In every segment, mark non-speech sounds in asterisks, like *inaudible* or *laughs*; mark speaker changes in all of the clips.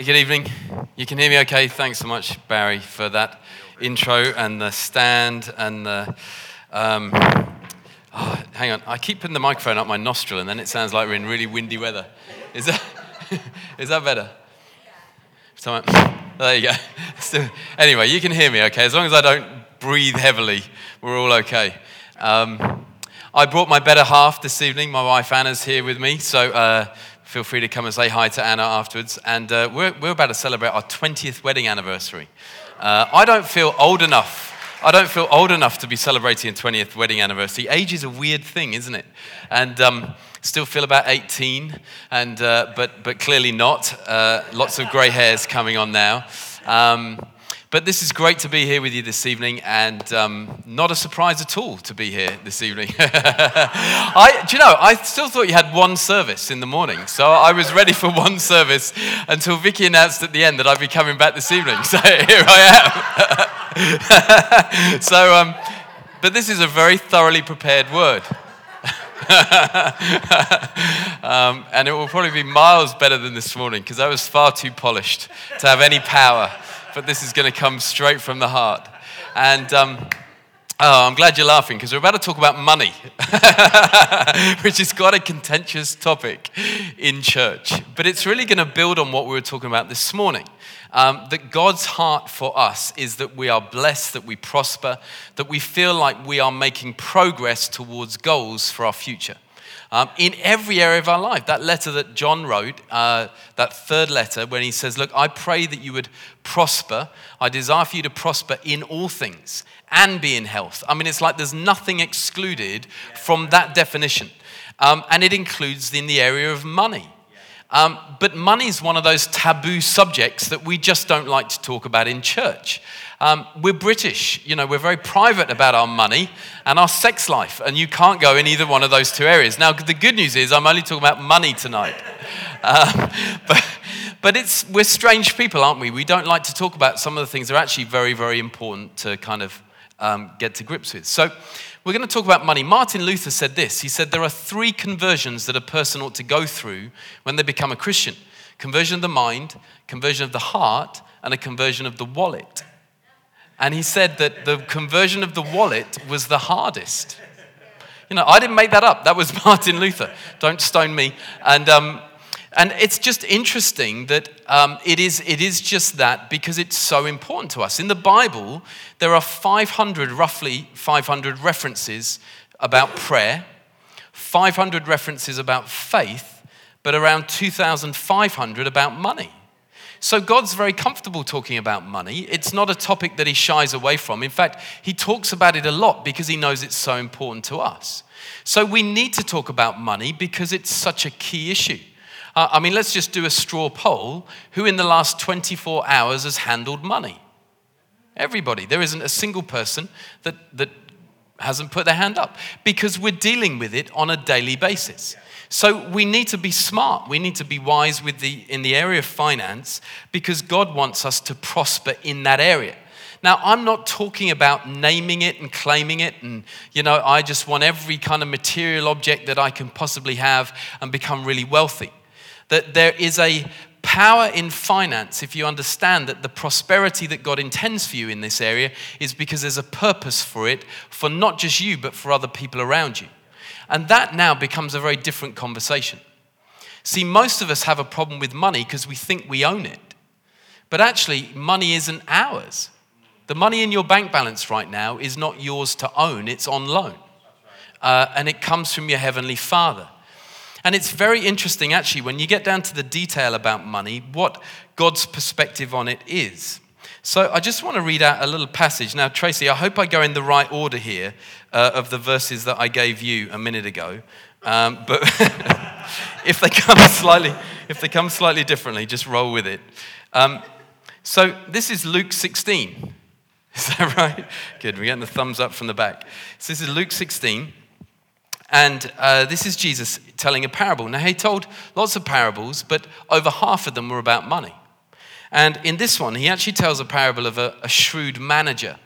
Speaker 1: Good evening. You can hear me okay? Thanks so much, Barry, for that intro and the stand and the. Um, oh, hang on, I keep putting the microphone up my nostril and then it sounds like we're in really windy weather. Is that, *laughs* is that better? There you go. *laughs* So, anyway, you can hear me okay. As long as I don't breathe heavily, we're all okay. Um, I brought my better half this evening. My wife Anna's here with me. So, uh, feel free to come and say hi to Anna afterwards. And uh, we're, we're about to celebrate our 20th wedding anniversary. Uh, I don't feel old enough. I don't feel old enough to be celebrating a 20th wedding anniversary. Age is a weird thing, isn't it? And um, still feel about 18, and, uh, but, but clearly not. Uh, lots of grey hairs coming on now. Um, but this is great to be here with you this evening, and um, not a surprise at all to be here this evening. *laughs* I, do you know, I still thought you had one service in the morning, so I was ready for one service until Vicky announced at the end that I'd be coming back this evening. *laughs* So here I am. *laughs* so, um, but this is a very thoroughly prepared word. um, and it will probably be miles better than this morning because I was far too polished to have any power but this is going to come straight from the heart. And um, oh, I'm glad you're laughing because we're about to talk about money, *laughs* which is quite a contentious topic in church. But it's really going to build on what we were talking about this morning. Um, that God's heart for us is that we are blessed, that we prosper, that we feel like we are making progress towards goals for our future um, in every area of our life. That letter that John wrote, uh, that third letter, when he says, Look, I pray that you would prosper. I desire for you to prosper in all things and be in health. I mean, it's like there's nothing excluded from that definition. Um, and it includes in the area of money. Um, but money is one of those taboo subjects that we just don't like to talk about in church. Um, we're British, you know, we're very private about our money and our sex life, and you can't go in either one of those two areas. Now, the good news is I'm only talking about money tonight. *laughs* Um, but, but it's, we're strange people, aren't we? We don't like to talk about some of the things that are actually very, very important to kind of um, get to grips with. So, we're going to talk about money. Martin Luther said this He said, There are three conversions that a person ought to go through when they become a Christian conversion of the mind, conversion of the heart, and a conversion of the wallet. And he said that the conversion of the wallet was the hardest. You know, I didn't make that up. That was *laughs* Martin Luther. Don't stone me. And, um, and it's just interesting that um, it, is, it is just that because it's so important to us. In the Bible, there are 500, roughly 500 references about prayer, 500 references about faith, but around 2,500 about money. So God's very comfortable talking about money. It's not a topic that he shies away from. In fact, he talks about it a lot because he knows it's so important to us. So we need to talk about money because it's such a key issue. Uh, I mean, let's just do a straw poll. Who in the last 24 hours has handled money? Everybody. There isn't a single person that, that hasn't put their hand up because we're dealing with it on a daily basis. So we need to be smart. We need to be wise with the, in the area of finance because God wants us to prosper in that area. Now, I'm not talking about naming it and claiming it, and you know, I just want every kind of material object that I can possibly have and become really wealthy. That there is a power in finance if you understand that the prosperity that God intends for you in this area is because there's a purpose for it for not just you, but for other people around you. And that now becomes a very different conversation. See, most of us have a problem with money because we think we own it. But actually, money isn't ours. The money in your bank balance right now is not yours to own, it's on loan. Uh, and it comes from your Heavenly Father. And it's very interesting, actually, when you get down to the detail about money, what God's perspective on it is. So I just want to read out a little passage. Now, Tracy, I hope I go in the right order here uh, of the verses that I gave you a minute ago. Um, but *laughs* if they come slightly, if they come slightly differently, just roll with it. Um, so this is Luke 16. *laughs* Is that right? Good. We're getting the thumbs up from the back. So this is Luke 16. And uh, this is Jesus telling a parable. Now, he told lots of parables, but over half of them were about money. And in this one, he actually tells a parable of a, a shrewd manager.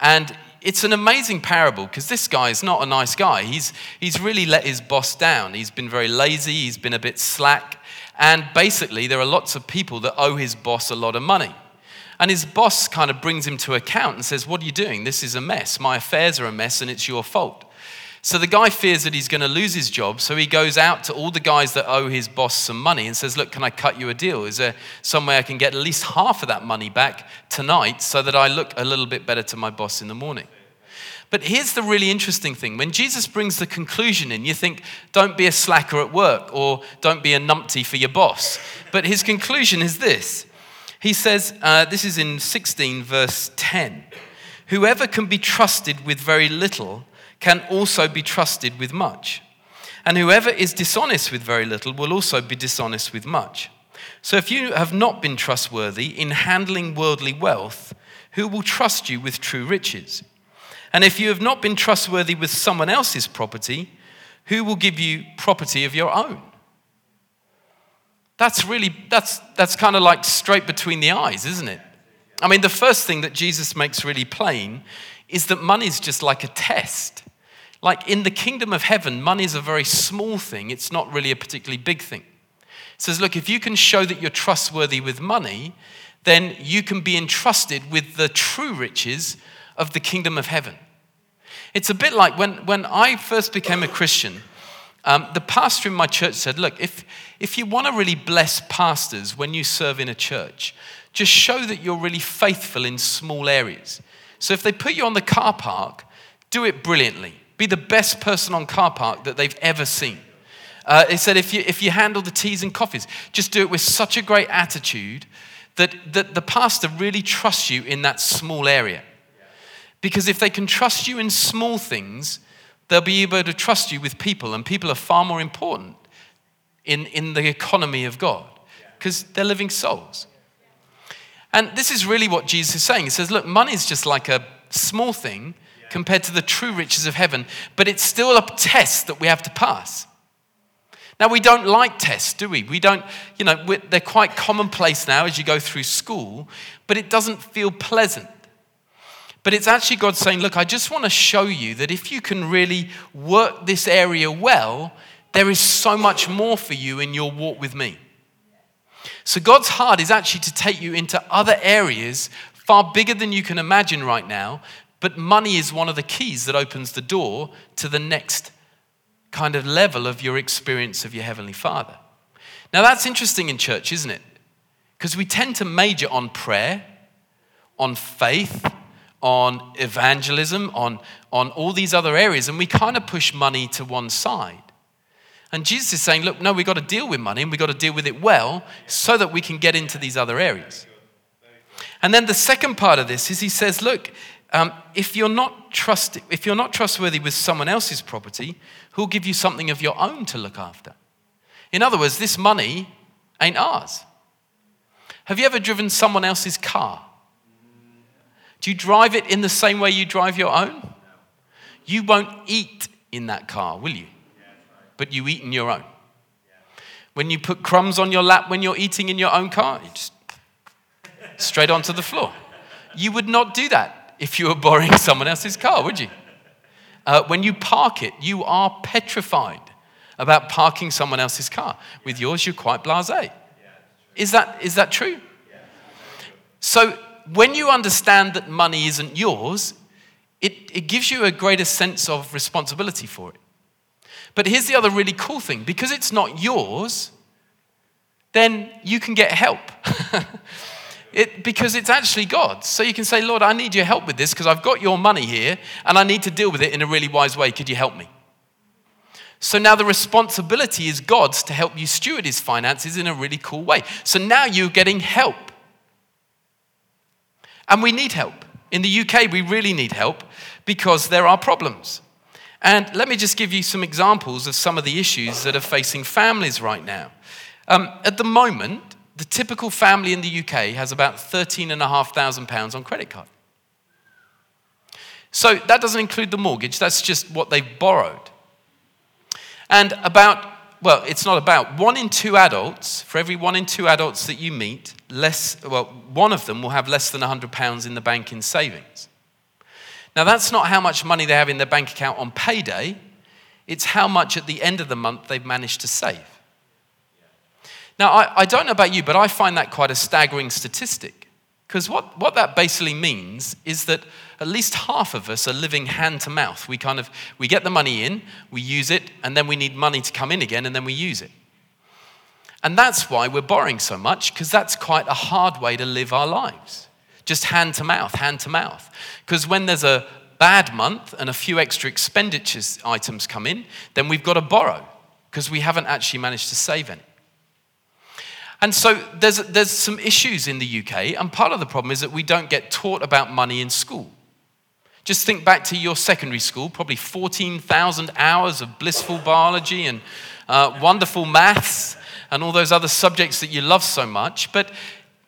Speaker 1: And it's an amazing parable because this guy is not a nice guy. He's, he's really let his boss down. He's been very lazy, he's been a bit slack, And basically, there are lots of people that owe his boss a lot of money. And his boss kind of brings him to account and says, What are you doing? This is a mess. My affairs are a mess and it's your fault. So the guy fears that he's going to lose his job. So he goes out to all the guys that owe his boss some money and says, Look, can I cut you a deal? Is there some way I can get at least half of that money back tonight so that I look a little bit better to my boss in the morning? But here's the really interesting thing. When Jesus brings the conclusion in, you think, don't be a slacker at work or don't be a numpty for your boss. But his conclusion is this He says, uh, this is in 16, verse 10 Whoever can be trusted with very little can also be trusted with much. And whoever is dishonest with very little will also be dishonest with much. So if you have not been trustworthy in handling worldly wealth, who will trust you with true riches? And if you have not been trustworthy with someone else's property, who will give you property of your own? That's really, that's, that's kind of like straight between the eyes, isn't it? I mean, the first thing that Jesus makes really plain is that money is just like a test. Like in the kingdom of heaven, money is a very small thing, it's not really a particularly big thing. It says, look, if you can show that you're trustworthy with money, then you can be entrusted with the true riches of the kingdom of heaven. It's a bit like when, when I first became a Christian, um, the pastor in my church said, Look, if, if you want to really bless pastors when you serve in a church, just show that you're really faithful in small areas. So if they put you on the car park, do it brilliantly. Be the best person on car park that they've ever seen. Uh, he said, if you, if you handle the teas and coffees, just do it with such a great attitude that, that the pastor really trusts you in that small area. Because if they can trust you in small things, they'll be able to trust you with people, and people are far more important in, in the economy of God because they're living souls. And this is really what Jesus is saying. He says, Look, money is just like a small thing compared to the true riches of heaven, but it's still a test that we have to pass. Now, we don't like tests, do we? We don't, you know, they're quite commonplace now as you go through school, but it doesn't feel pleasant. But it's actually God saying, Look, I just want to show you that if you can really work this area well, there is so much more for you in your walk with me. So, God's heart is actually to take you into other areas far bigger than you can imagine right now. But money is one of the keys that opens the door to the next kind of level of your experience of your Heavenly Father. Now, that's interesting in church, isn't it? Because we tend to major on prayer, on faith, on evangelism, on, on all these other areas, and we kind of push money to one side. And Jesus is saying, look, no, we've got to deal with money and we've got to deal with it well so that we can get into these other areas. And then the second part of this is he says, look, um, if, you're not trust, if you're not trustworthy with someone else's property, who'll give you something of your own to look after? In other words, this money ain't ours. Have you ever driven someone else's car? Do you drive it in the same way you drive your own? You won't eat in that car, will you? But you eat in your own. When you put crumbs on your lap when you're eating in your own car, you just straight onto the floor. You would not do that if you were borrowing *laughs* someone else's car, would you? Uh, when you park it, you are petrified about parking someone else's car. With yours, you're quite blase. Is that, is that true? So when you understand that money isn't yours, it, it gives you a greater sense of responsibility for it. But here's the other really cool thing because it's not yours, then you can get help. *laughs* it, because it's actually God's. So you can say, Lord, I need your help with this because I've got your money here and I need to deal with it in a really wise way. Could you help me? So now the responsibility is God's to help you steward his finances in a really cool way. So now you're getting help. And we need help. In the UK, we really need help because there are problems. And let me just give you some examples of some of the issues that are facing families right now. Um, at the moment, the typical family in the UK has about £13,500 on credit card. So that doesn't include the mortgage, that's just what they've borrowed. And about well, it's not about one in two adults, for every one in two adults that you meet, less, well, one of them will have less than £100 in the bank in savings. Now, that's not how much money they have in their bank account on payday, it's how much at the end of the month they've managed to save. Now, I, I don't know about you, but I find that quite a staggering statistic. Because what, what that basically means is that at least half of us are living hand to mouth. We kind of we get the money in, we use it, and then we need money to come in again, and then we use it. And that's why we're borrowing so much, because that's quite a hard way to live our lives. Just hand to mouth, hand to mouth. Because when there's a bad month and a few extra expenditures items come in, then we've got to borrow because we haven't actually managed to save any. And so there's, there's some issues in the UK, and part of the problem is that we don't get taught about money in school. Just think back to your secondary school, probably 14,000 hours of blissful biology and uh, wonderful maths and all those other subjects that you love so much. But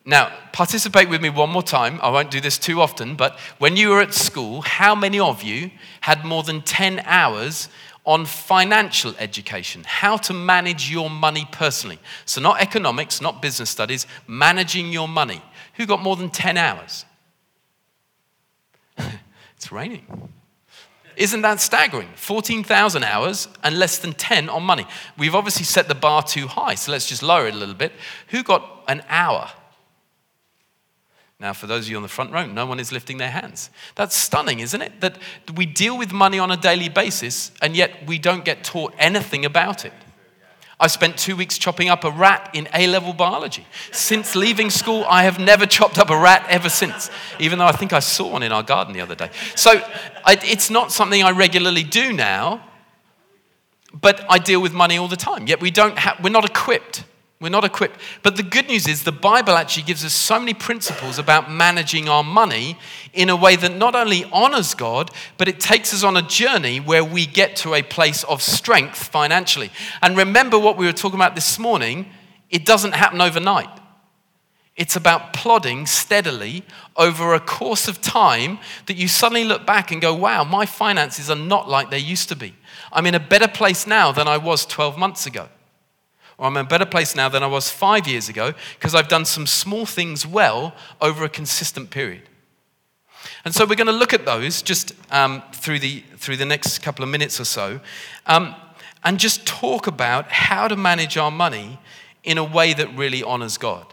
Speaker 1: now, participate with me one more time. I won't do this too often, but when you were at school, how many of you had more than 10 hours on financial education, how to manage your money personally? So, not economics, not business studies, managing your money. Who got more than 10 hours? *laughs* it's raining. Isn't that staggering? 14,000 hours and less than 10 on money. We've obviously set the bar too high, so let's just lower it a little bit. Who got an hour? Now, for those of you on the front row, no one is lifting their hands. That's stunning, isn't it? That we deal with money on a daily basis and yet we don't get taught anything about it. I spent two weeks chopping up a rat in A level biology. Since leaving school, I have never chopped up a rat ever since, even though I think I saw one in our garden the other day. So it's not something I regularly do now, but I deal with money all the time. Yet we don't have, we're not equipped we're not equipped. But the good news is the Bible actually gives us so many principles about managing our money in a way that not only honors God, but it takes us on a journey where we get to a place of strength financially. And remember what we were talking about this morning it doesn't happen overnight. It's about plodding steadily over a course of time that you suddenly look back and go, wow, my finances are not like they used to be. I'm in a better place now than I was 12 months ago or I'm in a better place now than I was five years ago because I've done some small things well over a consistent period. And so we're going to look at those just um, through, the, through the next couple of minutes or so um, and just talk about how to manage our money in a way that really honors God.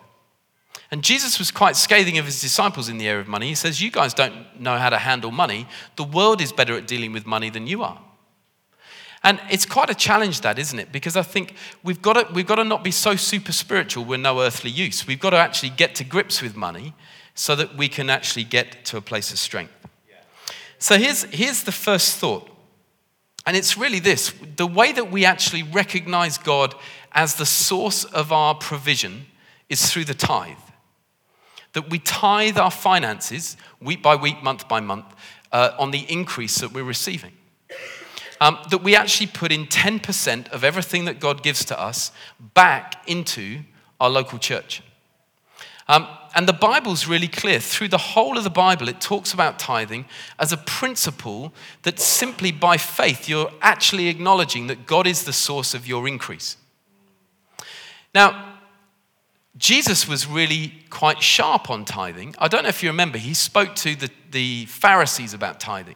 Speaker 1: And Jesus was quite scathing of his disciples in the area of money. He says, You guys don't know how to handle money. The world is better at dealing with money than you are. And it's quite a challenge, that, isn't it? Because I think we've got, to, we've got to not be so super spiritual we're no earthly use. We've got to actually get to grips with money so that we can actually get to a place of strength. So here's, here's the first thought. And it's really this the way that we actually recognize God as the source of our provision is through the tithe. That we tithe our finances week by week, month by month, uh, on the increase that we're receiving um, that we actually put in 10% of everything that God gives to us back into our local church. Um, and the Bible's really clear. Through the whole of the Bible, it talks about tithing as a principle that simply by faith, you're actually acknowledging that God is the source of your increase. Now, Jesus was really quite sharp on tithing. I don't know if you remember, he spoke to the, the Pharisees about tithing.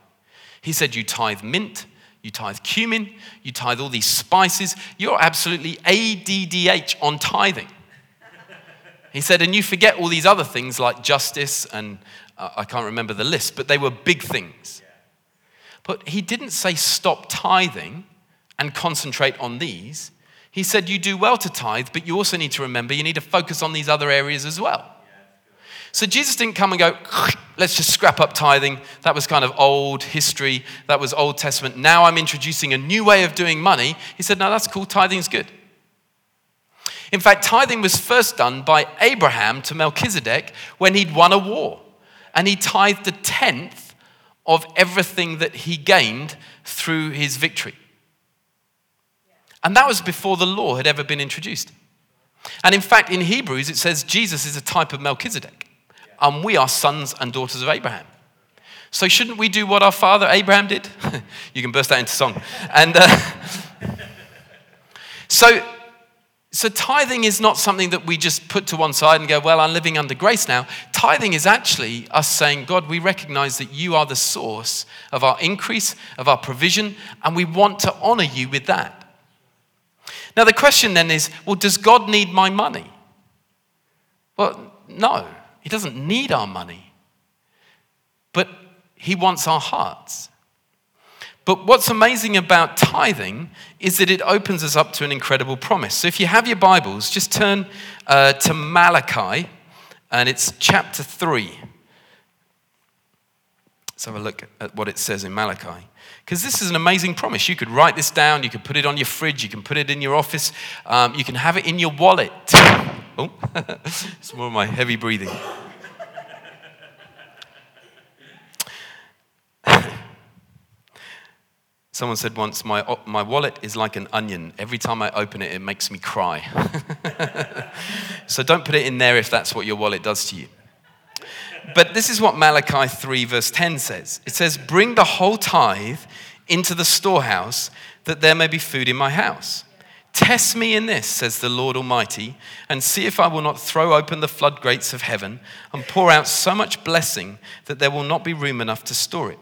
Speaker 1: He said, You tithe mint, you tithe cumin, you tithe all these spices. You're absolutely ADDH on tithing. He said, and you forget all these other things like justice and uh, I can't remember the list, but they were big things. But he didn't say stop tithing and concentrate on these. He said, you do well to tithe, but you also need to remember you need to focus on these other areas as well. So Jesus didn't come and go, let's just scrap up tithing. That was kind of old history. That was Old Testament. Now I'm introducing a new way of doing money. He said, no, that's cool. Tithing's good. In fact, tithing was first done by Abraham to Melchizedek when he'd won a war. And he tithed a tenth of everything that he gained through his victory. And that was before the law had ever been introduced. And in fact, in Hebrews, it says Jesus is a type of Melchizedek and we are sons and daughters of Abraham. So, shouldn't we do what our father Abraham did? *laughs* you can burst out into song. And uh, *laughs* so, so, tithing is not something that we just put to one side and go, Well, I'm living under grace now. Tithing is actually us saying, God, we recognize that you are the source of our increase, of our provision, and we want to honor you with that. Now, the question then is well, does God need my money? Well, no, He doesn't need our money, but He wants our hearts. But what's amazing about tithing is that it opens us up to an incredible promise. So if you have your Bibles, just turn uh, to Malachi, and it's chapter 3. Let's have a look at what it says in Malachi. Because this is an amazing promise. You could write this down, you could put it on your fridge, you can put it in your office, um, you can have it in your wallet. Oh, *laughs* it's more of my heavy breathing. *laughs* Someone said once, my, my wallet is like an onion. Every time I open it, it makes me cry. *laughs* so don't put it in there if that's what your wallet does to you. But this is what Malachi 3, verse 10 says it says, Bring the whole tithe into the storehouse, that there may be food in my house. Test me in this, says the Lord Almighty, and see if I will not throw open the floodgates of heaven and pour out so much blessing that there will not be room enough to store it.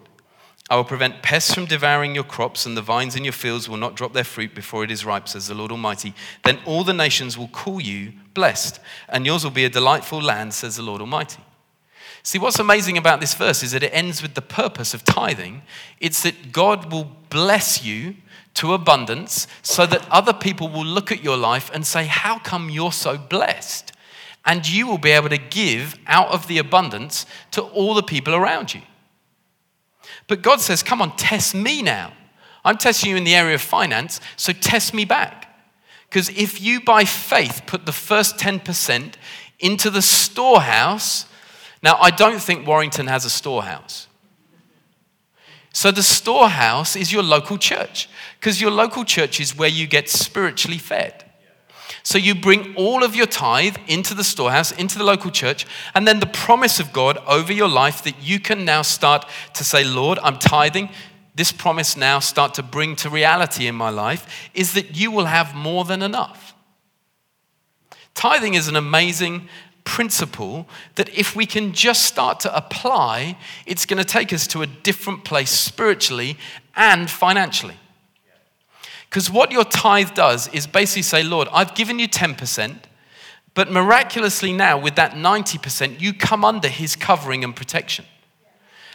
Speaker 1: I will prevent pests from devouring your crops, and the vines in your fields will not drop their fruit before it is ripe, says the Lord Almighty. Then all the nations will call you blessed, and yours will be a delightful land, says the Lord Almighty. See, what's amazing about this verse is that it ends with the purpose of tithing. It's that God will bless you to abundance so that other people will look at your life and say, How come you're so blessed? And you will be able to give out of the abundance to all the people around you. But God says, Come on, test me now. I'm testing you in the area of finance, so test me back. Because if you by faith put the first 10% into the storehouse, now I don't think Warrington has a storehouse. So the storehouse is your local church, because your local church is where you get spiritually fed. So you bring all of your tithe into the storehouse, into the local church, and then the promise of God over your life that you can now start to say, Lord, I'm tithing. This promise now start to bring to reality in my life is that you will have more than enough. Tithing is an amazing principle that if we can just start to apply, it's going to take us to a different place spiritually and financially. Because what your tithe does is basically say, Lord, I've given you 10%, but miraculously now, with that 90%, you come under his covering and protection.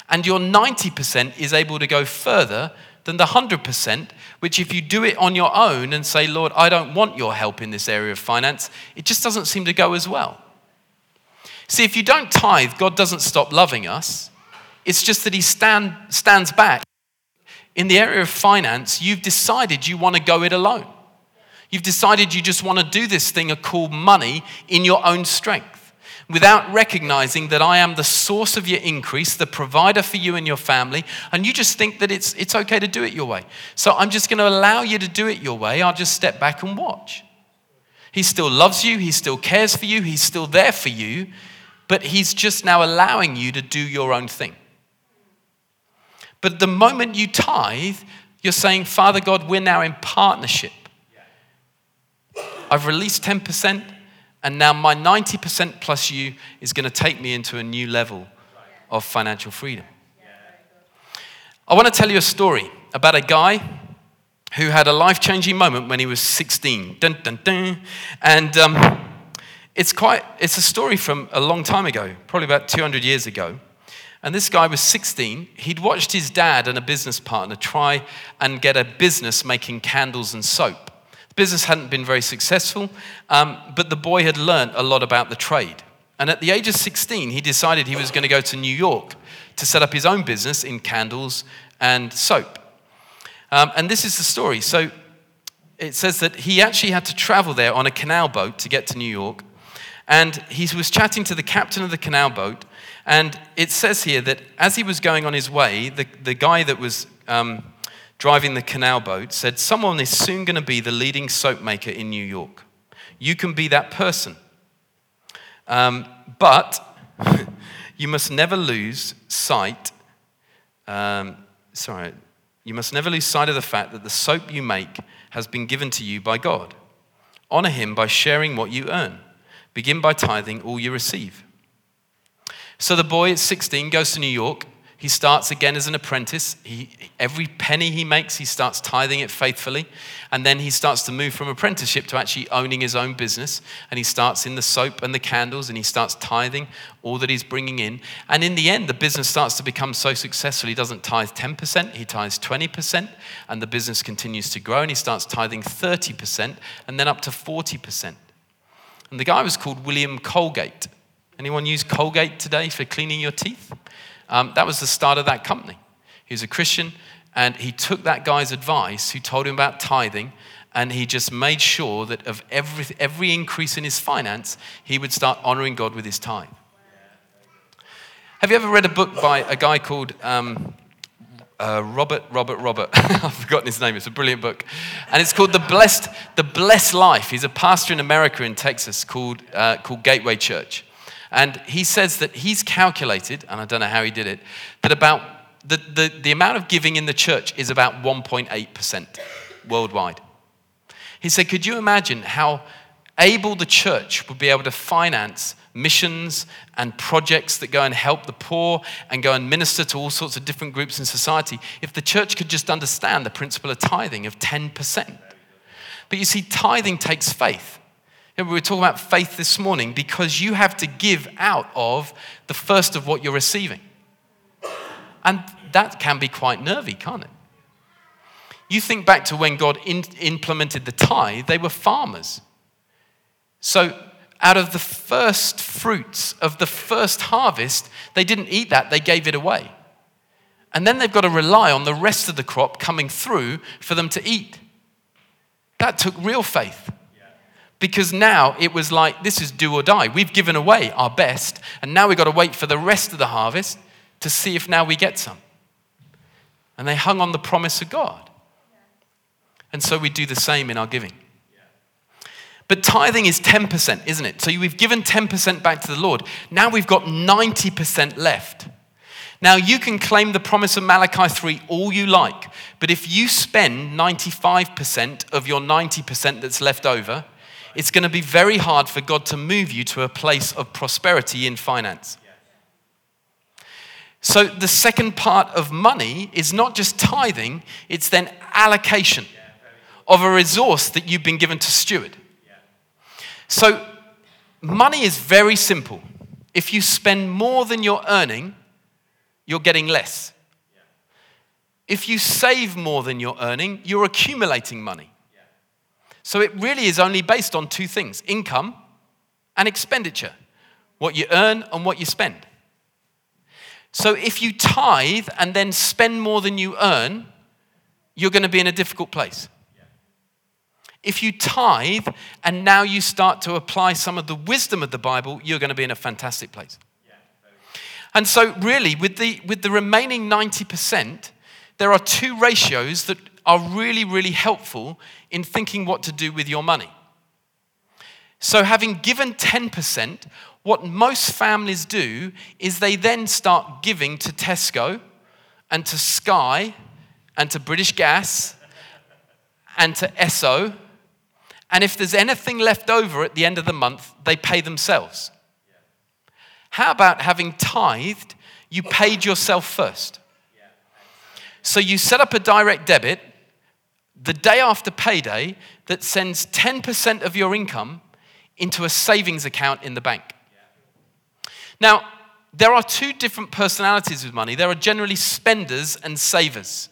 Speaker 1: And your 90% is able to go further than the 100%, which, if you do it on your own and say, Lord, I don't want your help in this area of finance, it just doesn't seem to go as well. See, if you don't tithe, God doesn't stop loving us. It's just that He stand, stands back in the area of finance, you've decided you want to go it alone. You've decided you just want to do this thing called money in your own strength without recognizing that I am the source of your increase, the provider for you and your family, and you just think that it's, it's okay to do it your way. So I'm just going to allow you to do it your way. I'll just step back and watch. He still loves you, He still cares for you, He's still there for you, but He's just now allowing you to do your own thing. But the moment you tithe, you're saying, Father God, we're now in partnership. I've released 10%, and now my 90% plus you is going to take me into a new level of financial freedom. I want to tell you a story about a guy who had a life changing moment when he was 16. Dun, dun, dun. And um, it's, quite, it's a story from a long time ago, probably about 200 years ago. And this guy was 16. He'd watched his dad and a business partner try and get a business making candles and soap. The business hadn't been very successful, um, but the boy had learned a lot about the trade. And at the age of 16, he decided he was going to go to New York to set up his own business in candles and soap. Um, and this is the story. So it says that he actually had to travel there on a canal boat to get to New York. And he was chatting to the captain of the canal boat, and it says here that as he was going on his way, the, the guy that was um, driving the canal boat said, Someone is soon going to be the leading soap maker in New York. You can be that person. Um, but *laughs* you must never lose sight. Um, sorry, you must never lose sight of the fact that the soap you make has been given to you by God. Honor him by sharing what you earn. Begin by tithing all you receive. So the boy at 16 goes to New York. He starts again as an apprentice. He, every penny he makes, he starts tithing it faithfully. And then he starts to move from apprenticeship to actually owning his own business. And he starts in the soap and the candles and he starts tithing all that he's bringing in. And in the end, the business starts to become so successful, he doesn't tithe 10%, he tithes 20%. And the business continues to grow and he starts tithing 30% and then up to 40%. And the guy was called William Colgate. Anyone use Colgate today for cleaning your teeth? Um, that was the start of that company. He was a Christian, and he took that guy's advice who told him about tithing, and he just made sure that of every, every increase in his finance, he would start honoring God with his tithe. Have you ever read a book by a guy called um, uh, Robert, Robert, Robert? *laughs* I've forgotten his name. It's a brilliant book. And it's called The Blessed, the Blessed Life. He's a pastor in America in Texas called, uh, called Gateway Church. And he says that he's calculated, and I don't know how he did it, that about the, the, the amount of giving in the church is about 1.8% worldwide. He said, Could you imagine how able the church would be able to finance missions and projects that go and help the poor and go and minister to all sorts of different groups in society if the church could just understand the principle of tithing of 10%? But you see, tithing takes faith. We were talking about faith this morning because you have to give out of the first of what you're receiving. And that can be quite nervy, can't it? You think back to when God in, implemented the tithe, they were farmers. So, out of the first fruits of the first harvest, they didn't eat that, they gave it away. And then they've got to rely on the rest of the crop coming through for them to eat. That took real faith. Because now it was like, this is do or die. We've given away our best, and now we've got to wait for the rest of the harvest to see if now we get some. And they hung on the promise of God. And so we do the same in our giving. But tithing is 10%, isn't it? So we've given 10% back to the Lord. Now we've got 90% left. Now you can claim the promise of Malachi 3 all you like, but if you spend 95% of your 90% that's left over, it's going to be very hard for God to move you to a place of prosperity in finance. So, the second part of money is not just tithing, it's then allocation of a resource that you've been given to steward. So, money is very simple. If you spend more than you're earning, you're getting less. If you save more than you're earning, you're accumulating money. So it really is only based on two things income and expenditure what you earn and what you spend. So if you tithe and then spend more than you earn, you're going to be in a difficult place. If you tithe and now you start to apply some of the wisdom of the Bible, you're going to be in a fantastic place. And so, really, with the, with the remaining 90%, there are two ratios that are really, really helpful in thinking what to do with your money. So, having given 10%, what most families do is they then start giving to Tesco and to Sky and to British Gas and to Esso. And if there's anything left over at the end of the month, they pay themselves. How about having tithed, you paid yourself first? So you set up a direct debit the day after payday that sends 10% of your income into a savings account in the bank. Now, there are two different personalities with money. There are generally spenders and savers.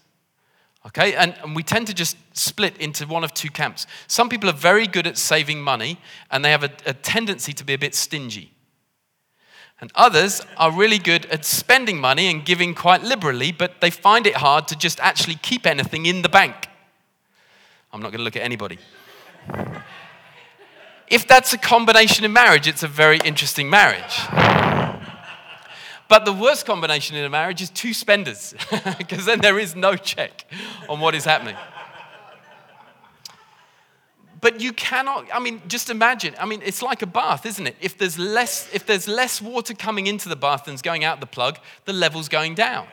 Speaker 1: Okay, and, and, we tend to just split into one of two camps. Some people are very good at saving money and they have a, a tendency to be a bit stingy. And others are really good at spending money and giving quite liberally, but they find it hard to just actually keep anything in the bank. I'm not going to look at anybody. If that's a combination in marriage, it's a very interesting marriage. But the worst combination in a marriage is two spenders, *laughs* because then there is no check on what is happening. But you cannot, I mean, just imagine. I mean, it's like a bath, isn't it? If there's less, if there's less water coming into the bath than's going out the plug, the level's going down.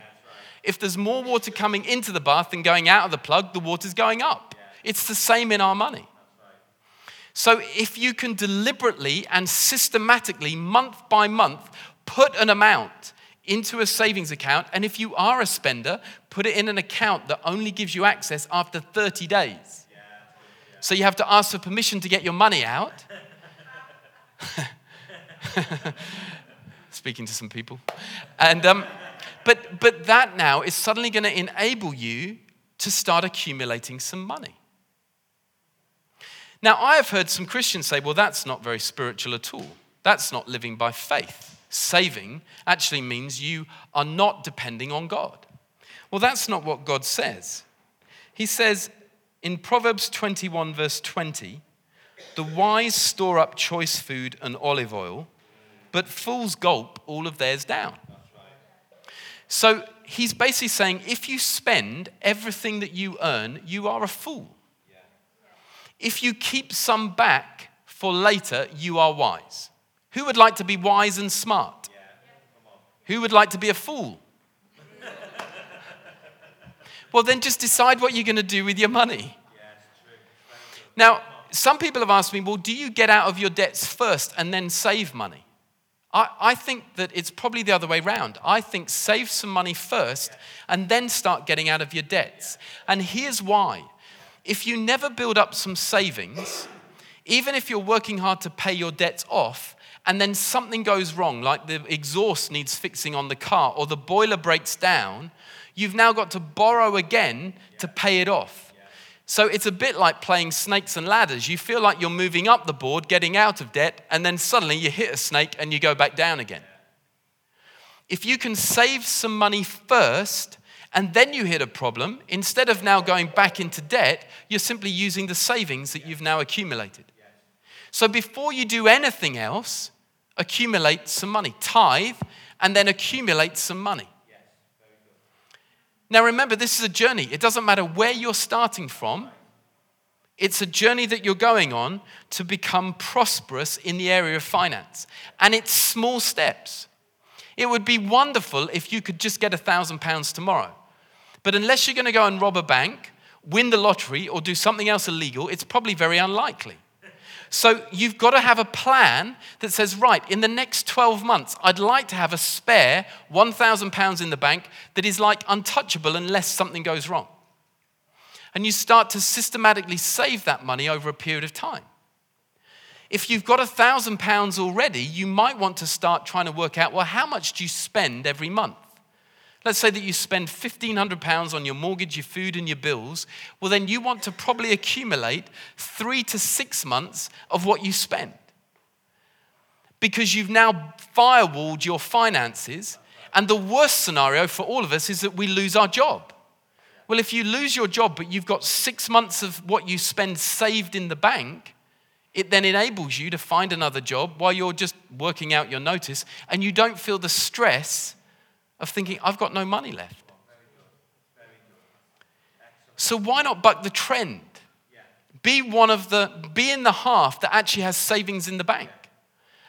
Speaker 1: If there's more water coming into the bath than going out of the plug, the water's going up. It's the same in our money. So if you can deliberately and systematically, month by month, put an amount into a savings account. And if you are a spender, put it in an account that only gives you access after 30 days. So you have to ask for permission to get your money out. *laughs* Speaking to some people. And, um, but, but that now is suddenly going to enable you to start accumulating some money. Now, I have heard some Christians say, well, that's not very spiritual at all. That's not living by faith. Saving actually means you are not depending on God. Well, that's not what God says. He says in Proverbs 21, verse 20, the wise store up choice food and olive oil, but fools gulp all of theirs down. So he's basically saying if you spend everything that you earn, you are a fool. If you keep some back for later, you are wise. Who would like to be wise and smart? Who would like to be a fool? well, then just decide what you're going to do with your money. Now, some people have asked me, well, do you get out of your debts first and then save money? I, I think that it's probably the other way around. I think save some money first and then start getting out of your debts. And here's why if you never build up some savings, even if you're working hard to pay your debts off, and then something goes wrong, like the exhaust needs fixing on the car or the boiler breaks down, you've now got to borrow again to pay it off. So it's a bit like playing snakes and ladders. You feel like you're moving up the board, getting out of debt, and then suddenly you hit a snake and you go back down again. If you can save some money first, and then you hit a problem, instead of now going back into debt, you're simply using the savings that you've now accumulated. So before you do anything else, accumulate some money. Tithe and then accumulate some money. Now remember, this is a journey. It doesn't matter where you're starting from, it's a journey that you're going on to become prosperous in the area of finance. And it's small steps. It would be wonderful if you could just get a thousand pounds tomorrow. But unless you're going to go and rob a bank, win the lottery, or do something else illegal, it's probably very unlikely. So you've got to have a plan that says, right, in the next 12 months, I'd like to have a spare £1,000 in the bank that is like untouchable unless something goes wrong. And you start to systematically save that money over a period of time. If you've got £1,000 already, you might want to start trying to work out, well, how much do you spend every month? Let's say that you spend £1,500 on your mortgage, your food, and your bills. Well, then you want to probably accumulate three to six months of what you spend. Because you've now firewalled your finances. And the worst scenario for all of us is that we lose our job. Well, if you lose your job, but you've got six months of what you spend saved in the bank, it then enables you to find another job while you're just working out your notice and you don't feel the stress of thinking, I've got no money left. So why not buck the trend? Be one of the, be in the half that actually has savings in the bank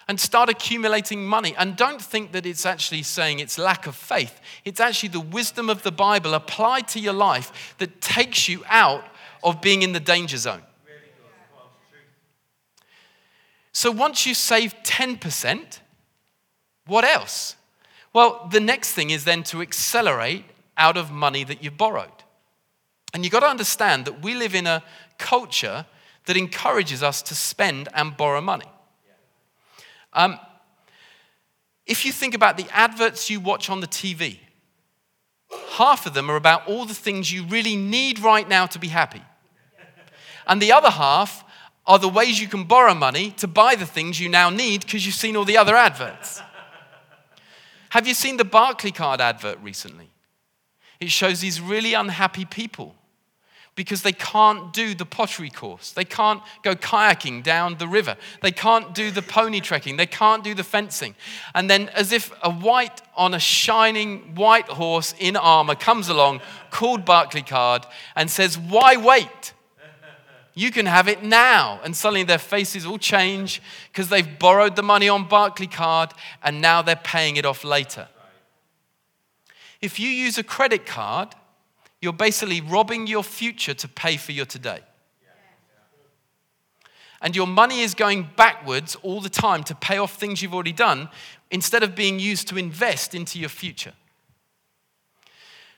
Speaker 1: and start accumulating money. And don't think that it's actually saying it's lack of faith. It's actually the wisdom of the Bible applied to your life that takes you out of being in the danger zone. So once you save 10%, what else? Well, the next thing is then to accelerate out of money that you've borrowed. And you've got to understand that we live in a culture that encourages us to spend and borrow money. Um, if you think about the adverts you watch on the TV, half of them are about all the things you really need right now to be happy. And the other half are the ways you can borrow money to buy the things you now need because you've seen all the other adverts. Have you seen the Barclaycard advert recently? It shows these really unhappy people because they can't do the pottery course. They can't go kayaking down the river. They can't do the pony trekking. They can't do the fencing. And then, as if a white on a shining white horse in armor comes along, called Barclaycard, and says, Why wait? You can have it now. And suddenly their faces all change because they've borrowed the money on Barclaycard and now they're paying it off later. If you use a credit card, you're basically robbing your future to pay for your today. And your money is going backwards all the time to pay off things you've already done. instead of being used to invest into your future.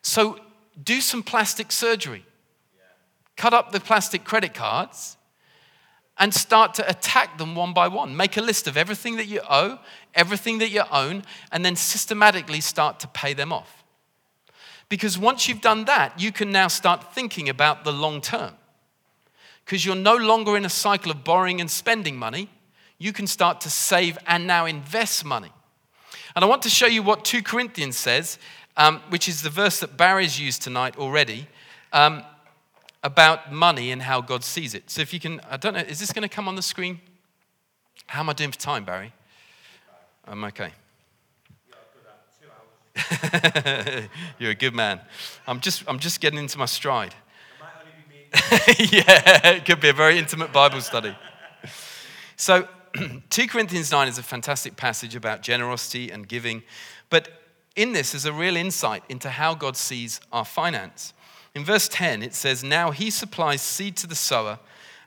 Speaker 1: So do some plastic surgery. Cut up the plastic credit cards and start to attack them one by one. Make a list of everything that you owe, everything that you own, and then systematically start to pay them off. Because once you've done that, you can now start thinking about the long term. Because you're no longer in a cycle of borrowing and spending money, you can start to save and now invest money. And I want to show you what 2 Corinthians says, um, which is the verse that Barry's used tonight already. Um, about money and how God sees it. So if you can, I don't know, is this going to come on the screen? How am I doing for time, Barry? I'm okay. *laughs* You're a good man. I'm just, I'm just getting into my stride. *laughs* yeah, it could be a very intimate Bible study. So, *clears throat* 2 Corinthians 9 is a fantastic passage about generosity and giving. But in this is a real insight into how God sees our finance. In verse 10, it says, Now he supplies seed to the sower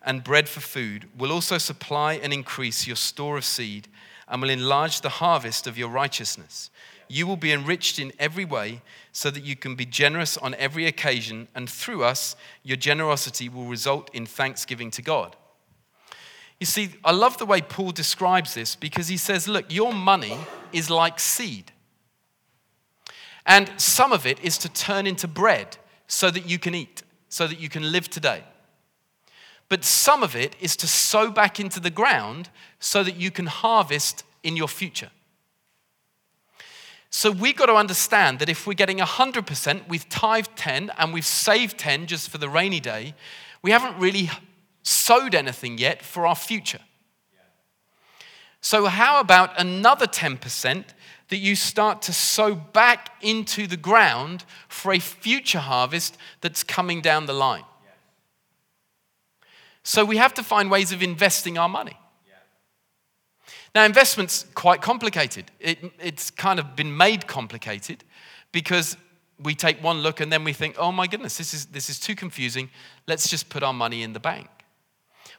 Speaker 1: and bread for food, will also supply and increase your store of seed, and will enlarge the harvest of your righteousness. You will be enriched in every way, so that you can be generous on every occasion, and through us, your generosity will result in thanksgiving to God. You see, I love the way Paul describes this because he says, Look, your money is like seed. And some of it is to turn into bread so that you can eat, so that you can live today. But some of it is to sow back into the ground so that you can harvest in your future. So we've got to understand that if we're getting 100%, we've tithed 10 and we've saved 10 just for the rainy day, we haven't really sowed anything yet for our future. So, how about another 10% that you start to sow back into the ground for a future harvest that's coming down the line. So we have to find ways of investing our money. Now, investment's quite complicated. It, it's kind of been made complicated because we take one look and then we think, oh my goodness, this is, this is too confusing. Let's just put our money in the bank.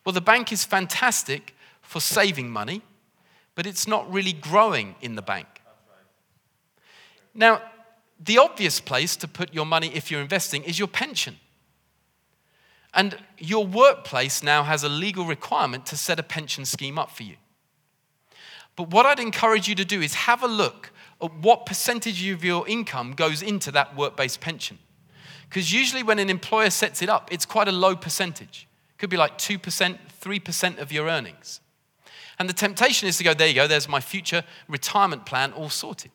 Speaker 1: Well, the bank is fantastic for saving money, but it's not really growing in the bank. Now, the obvious place to put your money if you're investing is your pension. And your workplace now has a legal requirement to set a pension scheme up for you. But what I'd encourage you to do is have a look at what percentage of your income goes into that work based pension. Because usually, when an employer sets it up, it's quite a low percentage. It could be like 2%, 3% of your earnings. And the temptation is to go, there you go, there's my future retirement plan all sorted.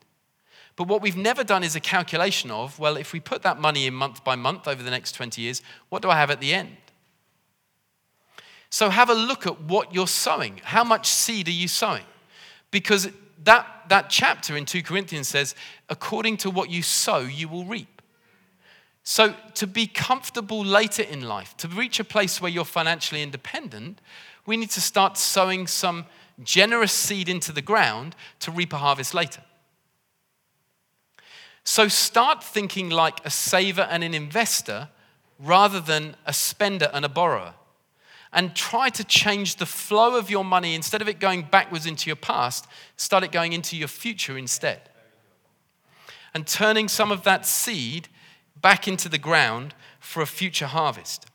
Speaker 1: But what we've never done is a calculation of, well, if we put that money in month by month over the next 20 years, what do I have at the end? So have a look at what you're sowing. How much seed are you sowing? Because that, that chapter in 2 Corinthians says, according to what you sow, you will reap. So to be comfortable later in life, to reach a place where you're financially independent, we need to start sowing some generous seed into the ground to reap a harvest later. So start thinking like a saver and an investor rather than a spender and a borrower. And try to change the flow of your money instead of it going backwards into your past, start it going into your future instead. And turning some of that seed back into the ground for a future harvest.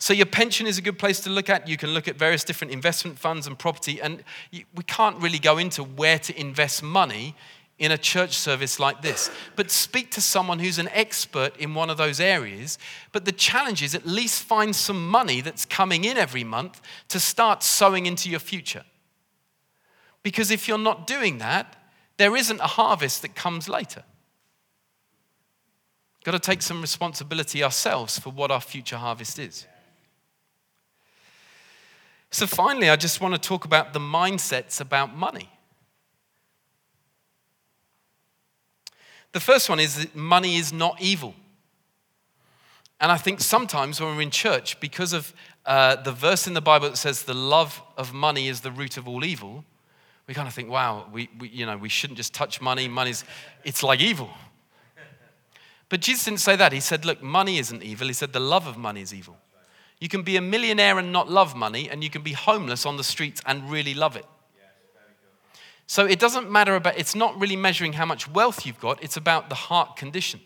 Speaker 1: So, your pension is a good place to look at. You can look at various different investment funds and property, and we can't really go into where to invest money in a church service like this. But speak to someone who's an expert in one of those areas. But the challenge is at least find some money that's coming in every month to start sowing into your future. Because if you're not doing that, there isn't a harvest that comes later. Got to take some responsibility ourselves for what our future harvest is. So, finally, I just want to talk about the mindsets about money. The first one is that money is not evil. And I think sometimes when we're in church, because of uh, the verse in the Bible that says the love of money is the root of all evil, we kind of think, wow, we, we, you know, we shouldn't just touch money. Money's, it's like evil. But Jesus didn't say that. He said, look, money isn't evil. He said the love of money is evil. You can be a millionaire and not love money, and you can be homeless on the streets and really love it. So it doesn't matter about, it's not really measuring how much wealth you've got, it's about the heart condition.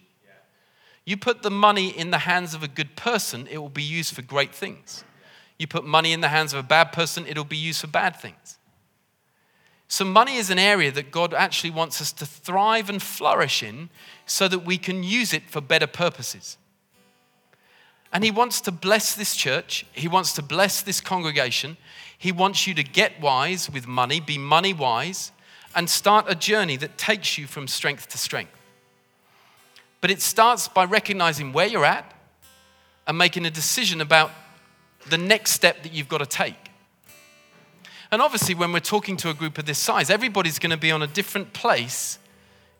Speaker 1: You put the money in the hands of a good person, it will be used for great things. You put money in the hands of a bad person, it'll be used for bad things. So, money is an area that God actually wants us to thrive and flourish in so that we can use it for better purposes. And He wants to bless this church, He wants to bless this congregation. He wants you to get wise with money, be money wise, and start a journey that takes you from strength to strength. But it starts by recognizing where you're at and making a decision about the next step that you've got to take. And obviously, when we're talking to a group of this size, everybody's going to be on a different place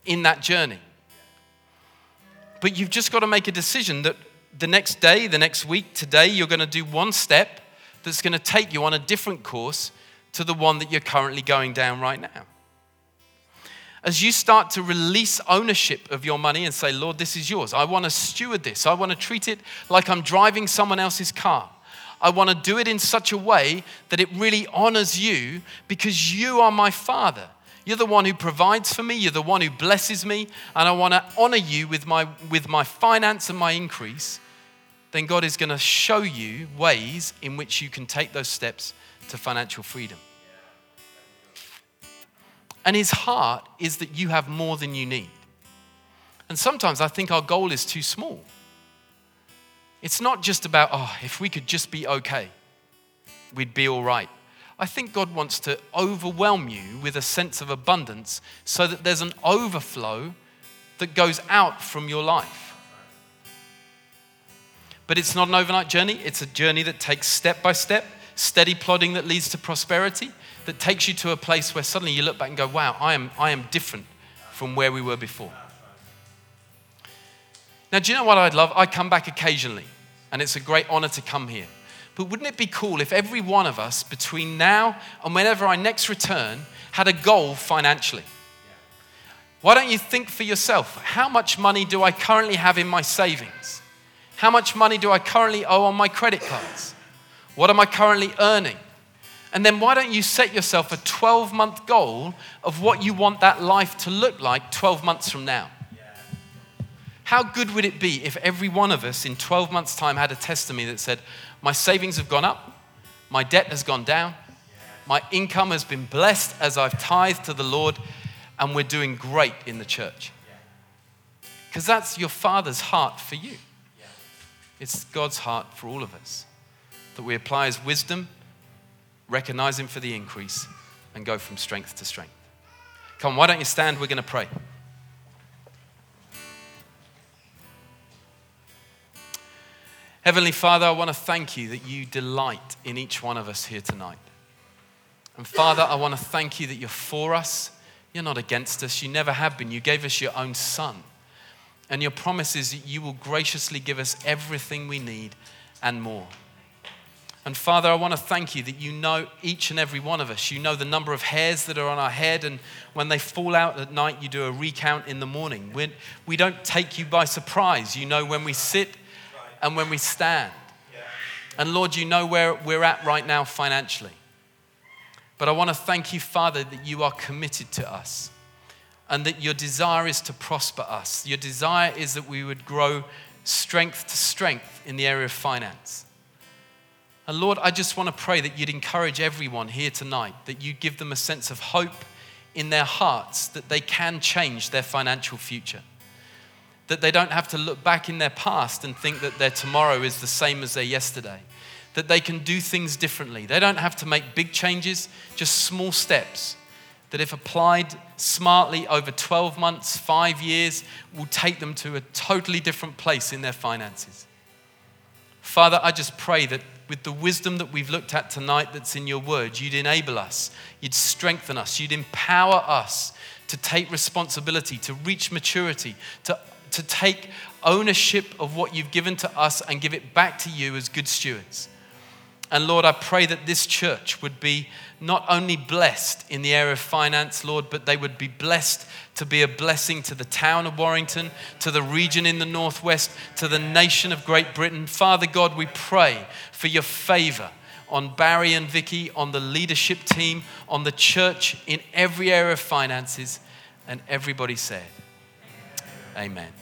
Speaker 1: in that journey. But you've just got to make a decision that the next day, the next week, today, you're going to do one step that's going to take you on a different course to the one that you're currently going down right now. As you start to release ownership of your money and say, Lord, this is yours. I want to steward this. I want to treat it like I'm driving someone else's car. I want to do it in such a way that it really honors you because you are my Father. You're the one who provides for me, you're the one who blesses me, and I want to honor you with my, with my finance and my increase. Then God is going to show you ways in which you can take those steps to financial freedom. And His heart is that you have more than you need. And sometimes I think our goal is too small. It's not just about, oh, if we could just be okay, we'd be all right. I think God wants to overwhelm you with a sense of abundance so that there's an overflow that goes out from your life. But it's not an overnight journey, it's a journey that takes step by step, steady plodding that leads to prosperity, that takes you to a place where suddenly you look back and go, wow, I am, I am different from where we were before. Now, do you know what I'd love? I come back occasionally, and it's a great honor to come here. But wouldn't it be cool if every one of us, between now and whenever I next return, had a goal financially? Why don't you think for yourself? How much money do I currently have in my savings? How much money do I currently owe on my credit cards? What am I currently earning? And then why don't you set yourself a 12 month goal of what you want that life to look like 12 months from now? How good would it be if every one of us in 12 months' time had a testimony that said, My savings have gone up, my debt has gone down, my income has been blessed as I've tithed to the Lord, and we're doing great in the church? Because that's your Father's heart for you. It's God's heart for all of us. That we apply His wisdom, recognize Him for the increase, and go from strength to strength. Come why don't you stand? We're going to pray. Heavenly Father, I want to thank you that you delight in each one of us here tonight. And Father, I want to thank you that you're for us. You're not against us. You never have been. You gave us your own Son. And your promise is that you will graciously give us everything we need and more. And Father, I want to thank you that you know each and every one of us. You know the number of hairs that are on our head, and when they fall out at night, you do a recount in the morning. We're, we do not take you by surprise. You know when we sit and when we stand. And Lord, you know where we're at right now financially. But I want to thank you, Father, that you are committed to us and that your desire is to prosper us. Your desire is that we would grow strength to strength in the area of finance. And Lord, I just want to pray that you'd encourage everyone here tonight, that you give them a sense of hope in their hearts that they can change their financial future that they don't have to look back in their past and think that their tomorrow is the same as their yesterday, that they can do things differently. They don't have to make big changes, just small steps that, if applied smartly over 12 months, five years, will take them to a totally different place in their finances. Father, I just pray that with the wisdom that we've looked at tonight that's in your word, you'd enable us, you'd strengthen us, you'd empower us to take responsibility, to reach maturity, to to take ownership of what you've given to us and give it back to you as good stewards. And Lord, I pray that this church would be not only blessed in the area of finance, Lord, but they would be blessed to be a blessing to the town of Warrington, to the region in the Northwest, to the nation of Great Britain. Father God, we pray for your favor on Barry and Vicky, on the leadership team, on the church, in every area of finances. And everybody said, Amen.